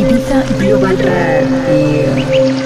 Ibiza Global Radio.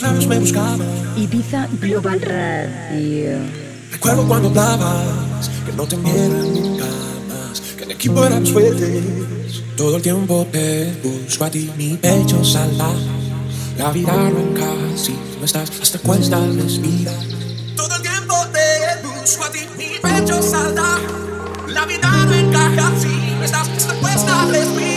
Me buscabas. Ibiza Global Radio. Recuerdo cuando hablabas que no te nunca más, que en equipo éramos fuertes. Todo el tiempo te busco a ti, mi pecho salta. La vida arranca si no estás, hasta cuesta respirar. Todo el tiempo te busco a ti, mi pecho salta. La vida no encaja si no estás, hasta cuesta respirar.